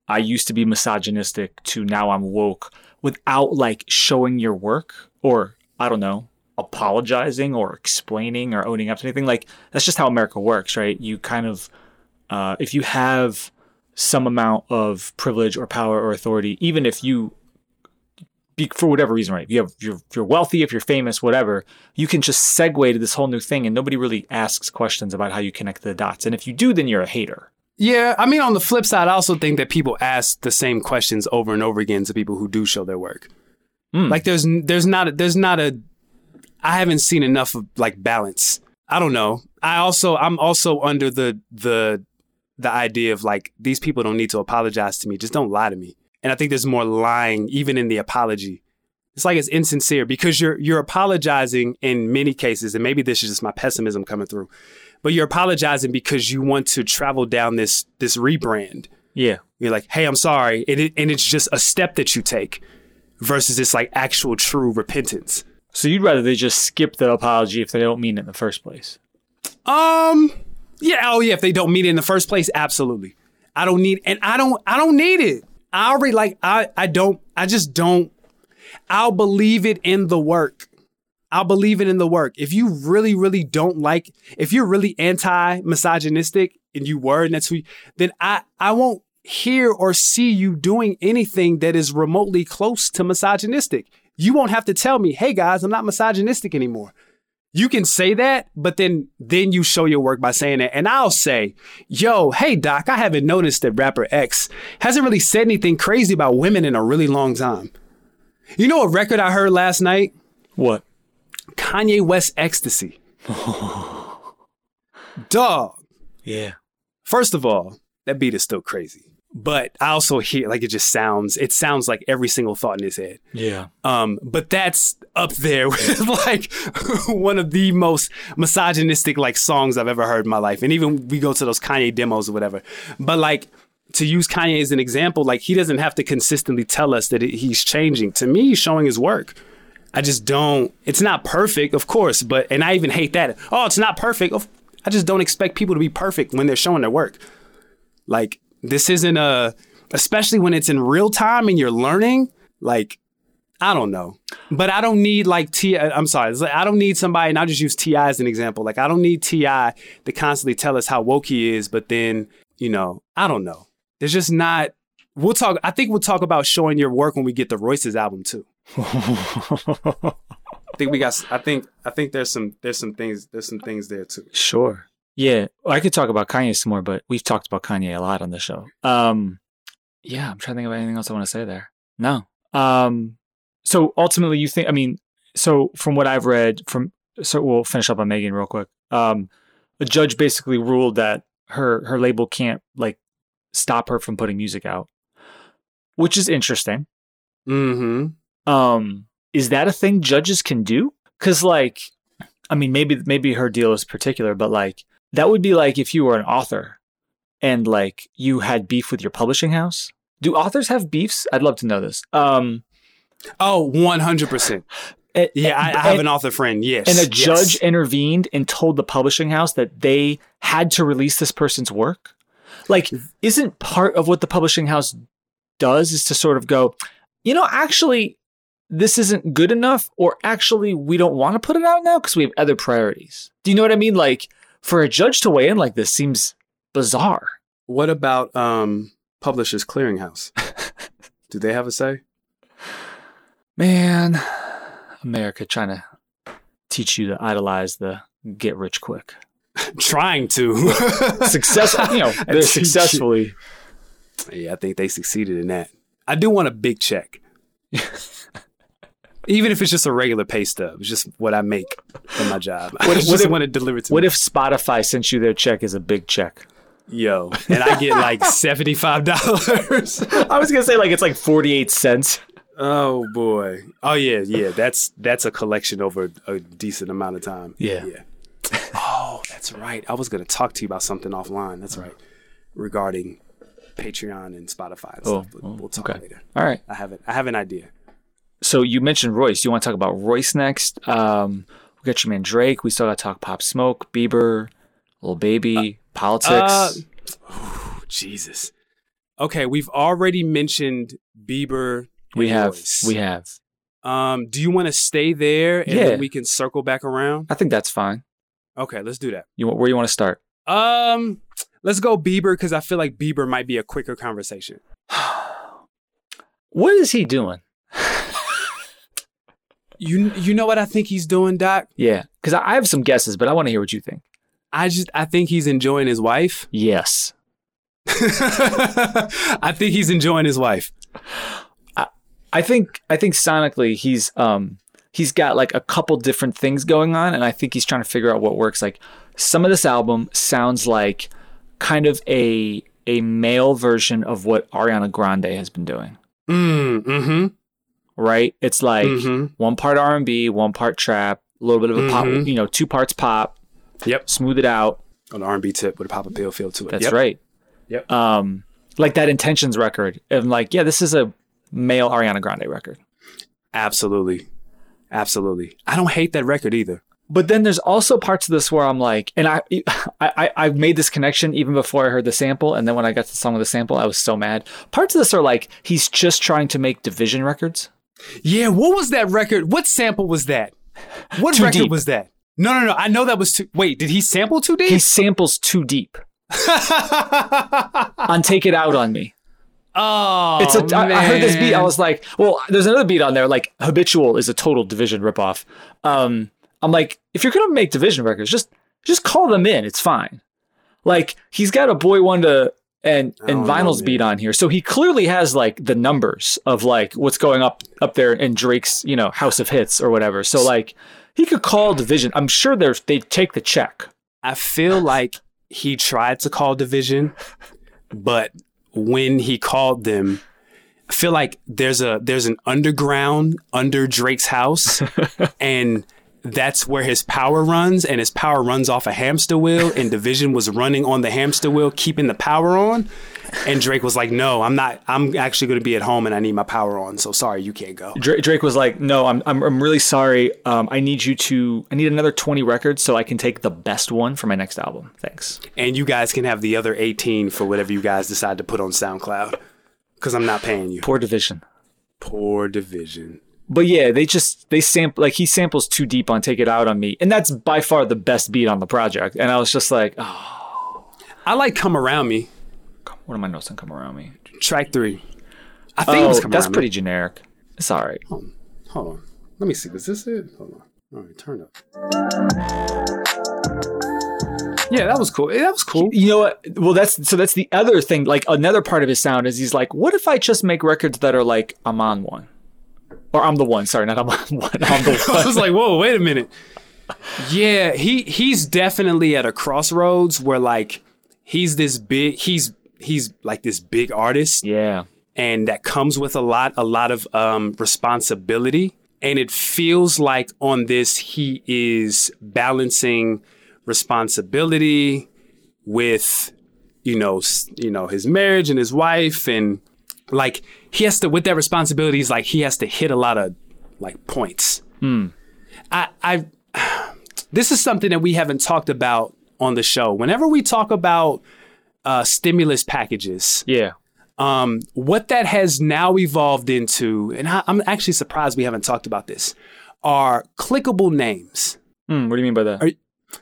I used to be misogynistic to now I'm woke without like showing your work or I don't know apologizing or explaining or owning up to anything. Like that's just how America works, right? You kind of uh, if you have some amount of privilege or power or authority, even if you for whatever reason, right? If you have, you're, you're wealthy, if you're famous, whatever, you can just segue to this whole new thing, and nobody really asks questions about how you connect the dots. And if you do, then you're a hater. Yeah, I mean, on the flip side, I also think that people ask the same questions over and over again to people who do show their work. Mm. Like there's there's not a, there's not a I haven't seen enough of like balance. I don't know. I also I'm also under the the the idea of like these people don't need to apologize to me. Just don't lie to me. And I think there's more lying even in the apology. It's like it's insincere because you're you're apologizing in many cases, and maybe this is just my pessimism coming through. But you're apologizing because you want to travel down this this rebrand. Yeah. You're like, hey, I'm sorry, and it, and it's just a step that you take versus this like actual true repentance. So you'd rather they just skip the apology if they don't mean it in the first place? Um, yeah, oh yeah, if they don't meet it in the first place, absolutely. I don't need, and I don't, I don't need it. I already like, I, I don't, I just don't. I'll believe it in the work. I'll believe it in the work. If you really, really don't like, if you're really anti-misogynistic and you were, and that's who, you, then I, I won't hear or see you doing anything that is remotely close to misogynistic. You won't have to tell me, hey guys, I'm not misogynistic anymore. You can say that, but then then you show your work by saying it. And I'll say, yo, hey Doc, I haven't noticed that rapper X hasn't really said anything crazy about women in a really long time. You know a record I heard last night? What? Kanye West XTCY. Dog. Yeah. First of all, that beat is still crazy. But I also hear like it just sounds it sounds like every single thought in his head. Yeah. Um, but that's up there with like one of the most misogynistic like songs I've ever heard in my life. And even we go to those Kanye demos or whatever. But like to use Kanye as an example, like he doesn't have to consistently tell us that it, he's changing. To me, he's showing his work. I just don't. It's not perfect, of course, but and I even hate that. Oh, it's not perfect. I just don't expect people to be perfect when they're showing their work. Like this isn't a, especially when it's in real time and you're learning. Like I don't know, but I don't need like Ti. Uh, I'm sorry, like, I don't need somebody, and I'll just use T.I. as an example. Like I don't need T.I. to constantly tell us how woke he is, but then you know, I don't know. There's just not. We'll talk. I think we'll talk about showing your work when we get the Royce's album too. I think we got. I think. I think there's some. There's some things. There's some things there too. Sure. Yeah, I could talk about Kanye some more, but we've talked about Kanye a lot on the show. Um, yeah, I'm trying to think of anything else I want to say there. No. Um, so ultimately, you think? I mean, so from what I've read, from so we'll finish up on Megan real quick. Um, a judge basically ruled that her her label can't like stop her from putting music out, which is interesting. Hmm. Um, is that a thing judges can do? Because like, I mean, maybe maybe her deal is particular, but like that would be like if you were an author and like you had beef with your publishing house. Do authors have beefs? I'd love to know this. Um, oh, one hundred percent. Yeah, I, I have and, an author friend. Yes, and a yes. judge intervened and told the publishing house that they had to release this person's work. Like, isn't part of what the publishing house does is to sort of go, you know, actually, this isn't good enough, or actually, we don't want to put it out now because we have other priorities. Do you know what I mean? Like, for a judge to weigh in like this seems bizarre. What about um, Publishers Clearinghouse? Do they have a say? Man, America trying to teach you to idolize the get rich quick. Trying to success, you know, they're successfully. Yeah, I think they succeeded in that. I do want a big check. Even if it's just a regular pay stub, it's just what I make from my job. What, I just what if, want to deliver to What me. if Spotify sent you their check as a big check? Yo, and I get like seventy five dollars. I was gonna say like it's like forty eight cents. Oh boy. Oh yeah, yeah. That's that's a collection over a decent amount of time. Yeah. Yeah. oh, that's right. I was gonna talk to you about something offline. That's right. Regarding Patreon and Spotify and Oh, stuff. But oh, we'll talk okay. later. All right. I have it. I have an idea. So you mentioned Royce. You want to talk about Royce next? Um, we got your man Drake. We still got to talk Pop Smoke, Bieber, Lil Baby, politics. Uh, oh, Jesus. Okay, we've already mentioned Bieber. we have. Royce. We have. Um, do you want to stay there and Yeah. then we can circle back around? I think that's fine. Okay, let's do that. You want where you want to start? Um, let's go Bieber because I feel like Bieber might be a quicker conversation. What is he doing? You you know what I think he's doing, Doc? Yeah, because I I have some guesses, but I want to hear what you think. I just I think he's enjoying his wife. Yes. I think he's enjoying his wife. I think I think sonically he's um he's got like a couple different things going on, and I think he's trying to figure out what works. Like some of this album sounds like kind of a a male version of what Ariana Grande has been doing. Mm, mm-hmm. Right? It's like Mhm. one part R and B, one part trap, a little bit of a pop, Mhm. you know, two parts pop. Yep. Smooth it out. On the R&B tip with a pop appeal feel to it. That's Yep. right. Yep. Um, like that Intentions record. And like, yeah, this is a male Ariana Grande record. Absolutely. Absolutely. I don't hate that record either. But then there's also parts of this where I'm like, and I, I, I I made this connection even before I heard the sample, and then when I got to the song with the sample, I was so mad. Parts of this are like he's just trying to make dvsn records. Yeah, what was that record? What sample was that? What Too record Deep. was that? No, no, no. I know that was too. Wait, did he sample too deep? He samples too deep on "Take It Out on Me." oh, It's a. I, I heard this beat. I was like, well, there's another beat on there. Like "Habitual" is a total dvsn ripoff. Um, I'm like, if you're gonna make dvsn records, just just call them in. It's fine. Like he's got a Boi-1da and and oh, know, Vinylz's beat on here, so he clearly has like the numbers of like what's going up up there in Drake's you know House of Hits or whatever. So like he could call dvsn. I'm sure they they take the check. I feel like he tried to call dvsn, but when he called them, I feel like there's a there's an underground under Drake's house, and that's where his power runs, and his power runs off a hamster wheel, and dvsn was running on the hamster wheel, keeping the power on. And Drake was like, "No, I'm not. I'm actually going to be at home, and I need my power on. So sorry, you can't go." Drake, Drake was like, "No, I'm, I'm I'm really sorry. Um, I need you to. I need another 20 records so I can take the best one for my next album. Thanks." And you guys can have the other 18 for whatever you guys decide to put on SoundCloud, because I'm not paying you. Poor dvsn. Poor dvsn. But yeah, they just they sample like he samples too deep on "Take It Out on Me," and that's by far the best beat on the project. And I was just like, oh, I like "Come Around Me." what are my notes on "Come Around Me"? Track three. I think it was Oh, "Come that's pretty Me. generic. It's all right. Hold on. Hold on. Let me see. Was this it? Hold on. All right, turn up. Yeah, that was cool. That was cool. You know what? Well, that's so that's the other thing. Like another part of his sound is he's like, what if I just make records that are like I'm on one, or I'm the one. Sorry, not I'm one. I'm the one. I was like, whoa, wait a minute. Yeah, he he's definitely at a crossroads where like he's this big he's he's like this big artist. Yeah. And that comes with a lot, a lot of um responsibility. And it feels like on this he is balancing responsibility with you know you know his marriage and his wife and like he has to with that responsibilities like he has to hit a lot of like points Hmm. I, I this is something that we haven't talked about on the show. Whenever we talk about uh, stimulus packages, yeah, um, what that has now evolved into, and I, I'm actually surprised we haven't talked about this, are clickable names. Hmm, what do you mean by that? Are-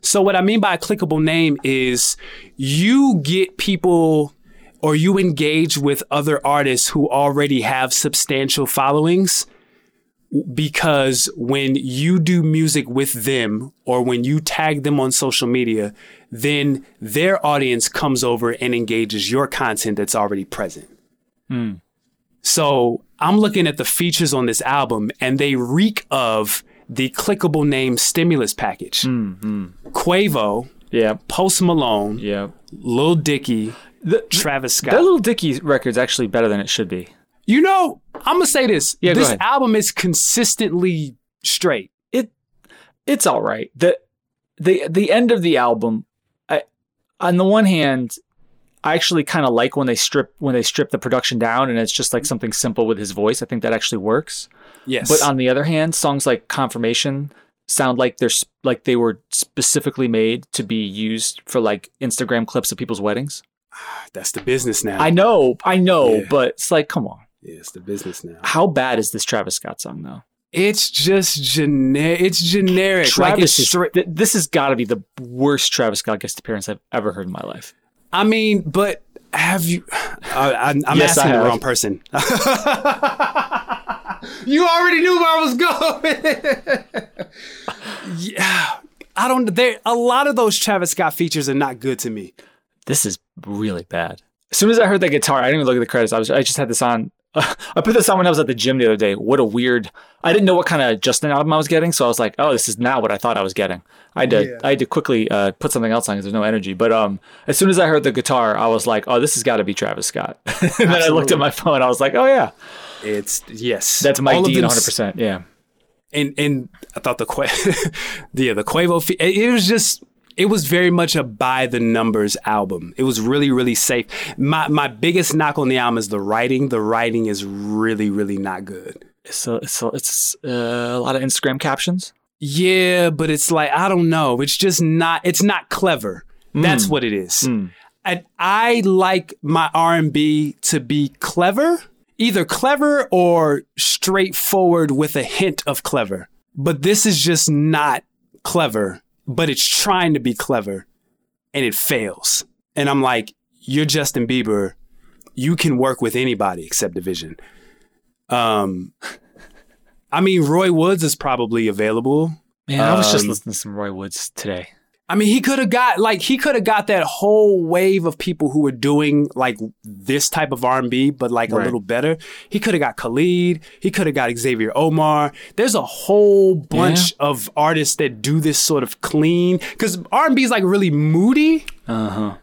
so what I mean by a clickable name is you get people or you engage with other artists who already have substantial followings because when you do music with them or when you tag them on social media, then their audience comes over and engages your content that's already present. Hmm. So I'm looking at the features on this album and they reek of the clickable name stimulus package. Quavo, yeah, Post Malone, yeah, Lil Dicky, the, Travis Scott. That Lil Dicky record's actually better than it should be. You know, I'm gonna say this. Yeah, go this ahead. album is consistently straight. It it's all right. The the the end of the album, I on the one hand, I actually kind of like when they strip when they strip the production down and it's just like something simple with his voice. I think that actually works. Yes. But on the other hand, songs like Confirmation sound like they're sp- like they were specifically made to be used for like Instagram clips of people's weddings. That's the business now. I know, I know, Yeah. but it's like, come on. Yeah, it's the business now. How bad is this Travis Scott song though? It's just generic. It's generic. like Travis it's is, th- this has got to be the worst Travis Scott guest appearance I've ever heard in my life. I mean, but have you? I, I'm, I'm Yes, asking the wrong person. you already knew where I was going. yeah, I don't. There, a lot of those Travis Scott features are not good to me. This is really bad. As soon as I heard that guitar, I didn't even look at the credits. I was I just had this on I put this on when I was at the gym the other day. What a weird! I didn't know what kind of Justin album I was getting, so I was like, "Oh, this is not what I thought I was getting." I had to, Yeah. I had to quickly uh, put something else on because there's no energy. But um, as soon as I heard the guitar, I was like, "Oh, this has got to be Travis Scott." and then I looked at my phone. I was like, "Oh yeah, It's yes. that's my Dean, 100." percent Yeah, and and I thought the Qua- yeah the Quavo fe- it was just it was very much a by the numbers album. It was really really safe. My my biggest knock on the album is the writing. The writing is really really not good. it's a, it's a, it's uh, a lot of Instagram captions. Yeah, but it's like I don't know. It's just not. It's not clever. That's what it is. And I like my R and B to be clever, either clever or straightforward with a hint of clever. But this is just not clever. But it's trying to be clever, and it fails. And I'm like, you're Justin Bieber. You can work with anybody except dvsn. Um, I mean, Roy Woods is probably available. Man, I was just Um, listening to some Roy Woods today. I mean, he could have got like he could have got that whole wave of people who were doing like this type of R and B, but like a little better. He could have got Khalid. He could have got Xavier Omar. There's a whole bunch of artists that do this sort of clean because R and B is like really moody. Uh huh.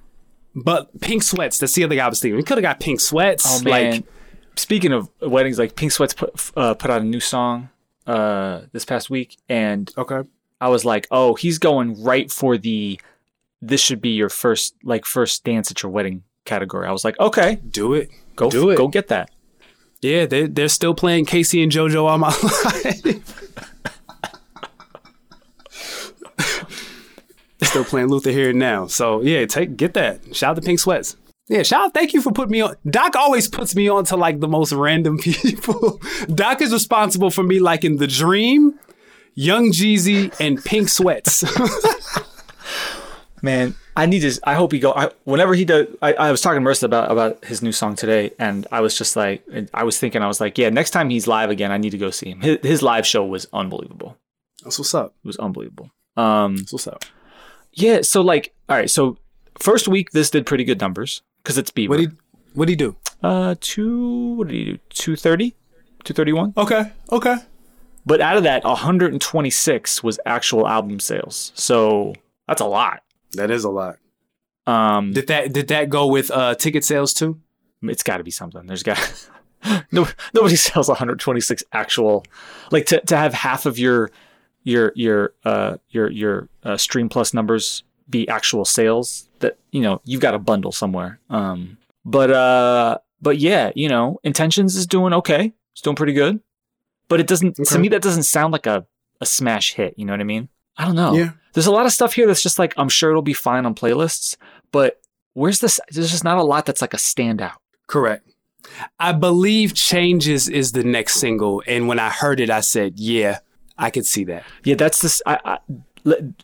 But Pink Sweats, that's the other guy I was thinking. We could have got Pink Sweats. Oh man! Like, Speaking of weddings, like Pink Sweats put uh, put out a new song uh, this past week, and okay, I was like, oh, he's going right for the this should be your first like first dance at your wedding category. I was like, okay, do it, go Do it. go get that. yeah, they they're still playing K-Ci and JoJo all my life. They're still playing Luther here and now. So yeah, take get that. Shout out to Pink Sweats. Yeah, shout out. Thank you for putting me on. Doc always puts me on to like the most random people. Doc is responsible for me liking The Dream, Young Jeezy, and Pink Sweats. Man, I need to. I hope he go. I, whenever he does, I, I was talking to Marissa about about his new song today, and I was just like, I was thinking, I was like, yeah, next time he's live again, I need to go see him. His, his live show was unbelievable. That's what's up. It was unbelievable. Um, That's what's up. yeah. So like, all right. So first week, this did pretty good numbers because it's Bieber. What did what did he do? Uh, two. What did he do? Two thirty. Two thirty one. Okay, okay. But out of that, 126 was actual album sales. So that's a lot. That is a lot. Um, Did that did that go with uh ticket sales too? it's got to be something. There's got no nobody sells 126 actual like to to have half of your your your uh your your uh, stream plus numbers be actual sales that you know you've got a bundle somewhere. Um, but uh, but yeah, you know, intentions is doing okay. It's doing pretty good, but it doesn't to me that doesn't sound like a a smash hit. You know what I mean? I don't know. Yeah. There's a lot of stuff here that's just like I'm sure it'll be fine on playlists, but where's this? There's just not a lot that's like a standout. Correct. I believe Changes is the next single, and when I heard it, I said, "Yeah, I could see that." Yeah, that's this. I, I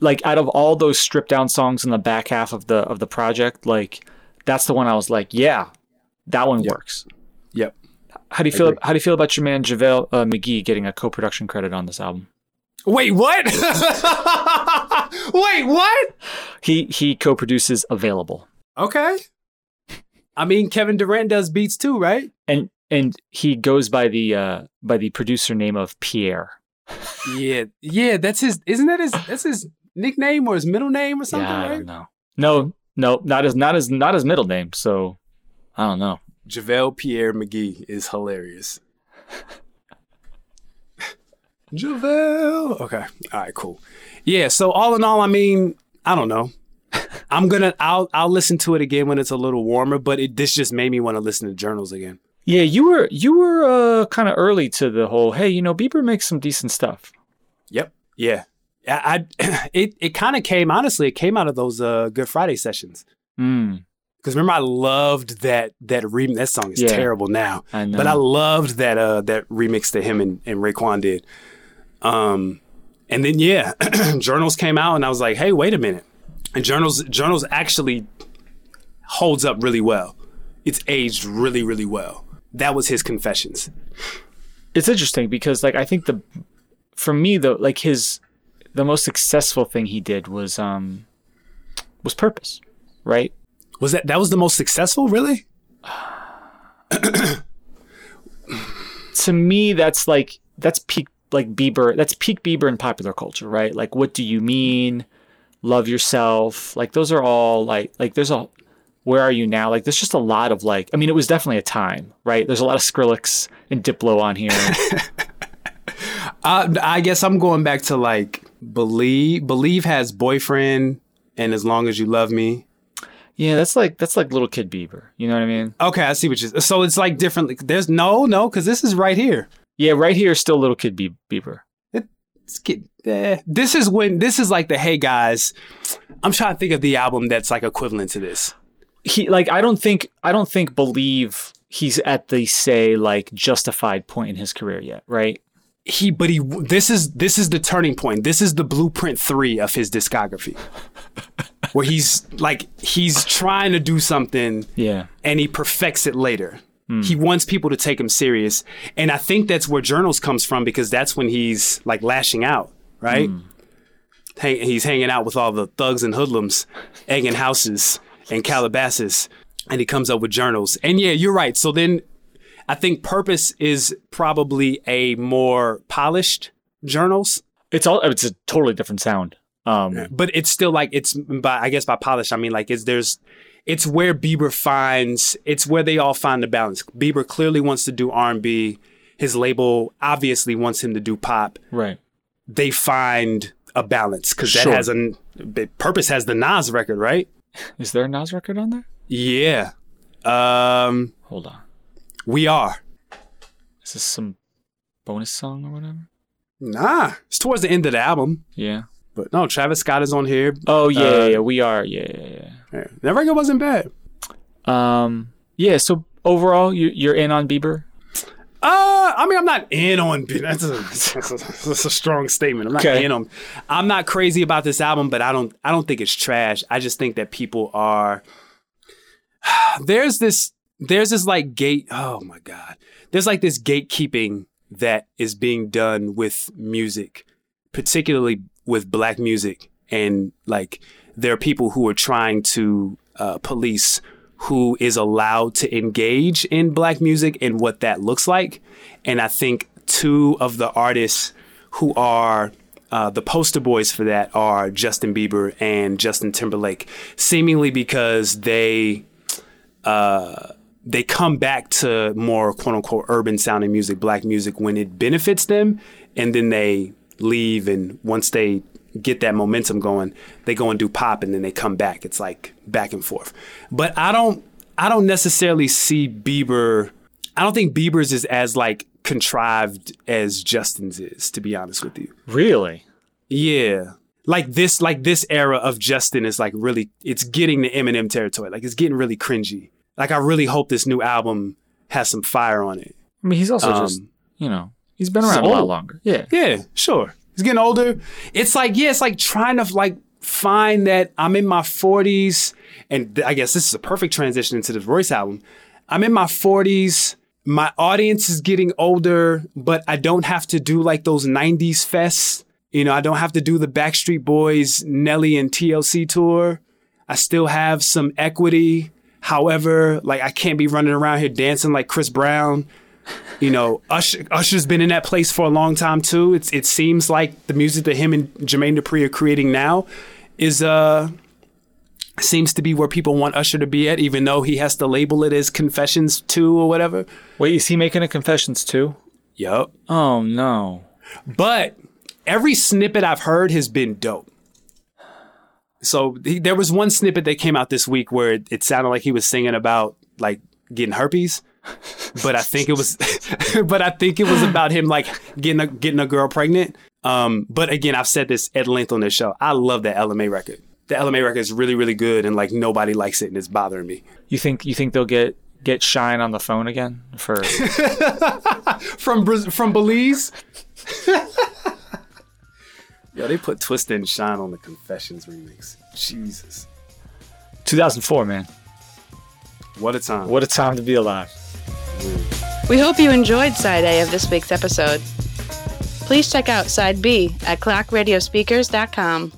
like out of all those stripped down songs in the back half of the of the project, like that's the one I was like, yeah, that one works. Yep. How do you feel? agree. How do you feel about your man JaVale uh, McGee getting a co-production credit on this album? Wait, what? Wait, what? He he co-produces "Available," Okay. I mean, Kevin Durant does beats too, right? and and he goes by the uh, by the producer name of Pierre. Yeah, yeah. That's his. Isn't that his? That's his nickname or his middle name or something, yeah, I right? don't know. No, no, not his not his not his middle name. So I don't know. JaVale Pierre McGee is hilarious. JaVale. Okay. All right, cool. Yeah, so all in all, I mean, I don't know. I'm gonna I'll I'll listen to it again when it's a little warmer, but it this just made me want to listen to journals again. Yeah, you were you were uh, kind of early to the whole. Hey, you know, Bieber makes some decent stuff. Yep. Yeah. I, I it it kind of came honestly, it came out of those uh Good Friday sessions. Mm, Because remember, I loved that that remix. That song is Yeah. terrible now, I know. but I loved that uh that remix that him and, and Raekwon did. Um, and then yeah, Journals came out, and I was like, hey, wait a minute. And Journals Journals actually holds up really well. It's aged really really well. That was his confessions. it's interesting because like I think the for me the like his the most successful thing he did was um was purpose, right? Was that that was the most successful? Really? to me, that's like that's peak like Bieber. That's peak Bieber in popular culture, right? Like, what do you mean? Love yourself. Like, those are all like like there's a where are you now? Like, there's just a lot of like. I mean, it was definitely a time, right? There's a lot of Skrillex and Diplo on here. Uh, I guess I'm going back to like believe. Believe has boyfriend, and as long as you love me. Yeah, that's like that's like little kid Bieber. You know what I mean? Okay, I see what you. So it's like different. There's no, no, because this is right here. Yeah, right here is still little kid Bie- Bieber. It's get, eh. This is when this is like the hey guys. I'm trying to think of the album that's like equivalent to this. he like I don't think I don't think believe he's at the say like justified point in his career yet, right? He, but he. This is this is the turning point. This is the blueprint three of his discography, where he's like he's trying to do something Yeah. and he perfects it later. Hmm. He wants people to take him serious. And I think that's where Journals comes from because that's when he's like lashing out, right? Hmm. Hang, he's hanging out with all the thugs and hoodlums, egging houses and Calabasas, and he comes up with Journals. And yeah, you're right. So then I think Purpose is probably a more polished Journals. It's all it's a totally different sound. Um but it's still like it's by I guess by polish I mean like it's there's it's where Bieber finds it's where they all find the balance. Bieber clearly wants to do R&B. His label obviously wants him to do pop. right. They find a balance because that Sure. has a purpose has the Nas record, right? Is there a Nas record on there? Yeah. Um Hold on. we are. Is this some bonus song or whatever? Nah. It's towards the end of the album. Yeah. But no, Travis Scott is on here. Oh yeah, Uh, yeah, we are. Yeah, yeah, Yeah. That record wasn't bad. yeah. Um yeah, so overall you you're in on Bieber? Uh, I mean, I'm not in on. That's a, that's a, that's a strong statement. I'm not Okay. in on. I'm not crazy about this album, but I don't. I don't think it's trash. I just think that people are. There's this. There's this like gate. Oh my god. There's like this gatekeeping that is being done with music, particularly with black music, and like there are people who are trying to uh, police who is allowed to engage in black music and what that looks like. And I think two of the artists who are uh, the poster boys for that are Justin Bieber and Justin Timberlake, seemingly because they uh, they come back to more quote unquote urban sounding music, black music when it benefits them, and then they leave. And once they get that momentum going, they go and do pop, and then they come back. It's like back and forth. But I don't, I don't necessarily see Bieber. I don't think Bieber's is as like contrived as Justin's is, to be honest with you. Really? Yeah. Like this, like this era of Justin is like really, it's getting the Eminem territory. Like it's getting really cringy. Like I really hope this new album has some fire on it. I mean he's also Um, just you know, he's been around a lot longer. Yeah. Yeah, sure. He's getting older. It's like, yeah, it's like trying to like find that I'm in my 40s, and I guess this is a perfect transition into the Royce album. I'm in my 40s. My audience is getting older, but I don't have to do like those 90s fests. You know, I don't have to do the Backstreet Boys, Nelly, and TLC tour. I still have some equity. However, like I can't be running around here dancing like Chris Brown. You know, Usher, Usher's been in that place for a long time too. It's it seems like the music that him and Jermaine Dupri are creating now is uh seems to be where people want Usher to be at, even though he has to label it as Confessions Two or whatever. Wait, is he making a Confessions too? Yup. Oh no. But every snippet I've heard has been dope. So he, there was one snippet that came out this week where it, it sounded like he was singing about like getting herpes, but I think it was, but I think it was about him like getting a, getting a girl pregnant. Um, but again, I've said this at length on this show. I love that LMA record. The LMA record is really, really good, and like nobody likes it, and it's bothering me. You think you think they'll get get Shyne on the phone again for from from Belize. Yo, they put Twista and Shyne on the Confessions remix. Jesus, 2004, man. What a time! What a time to be alive. We hope you enjoyed Side A of this week's episode. Please check out Side B at clockradiospeakers.com.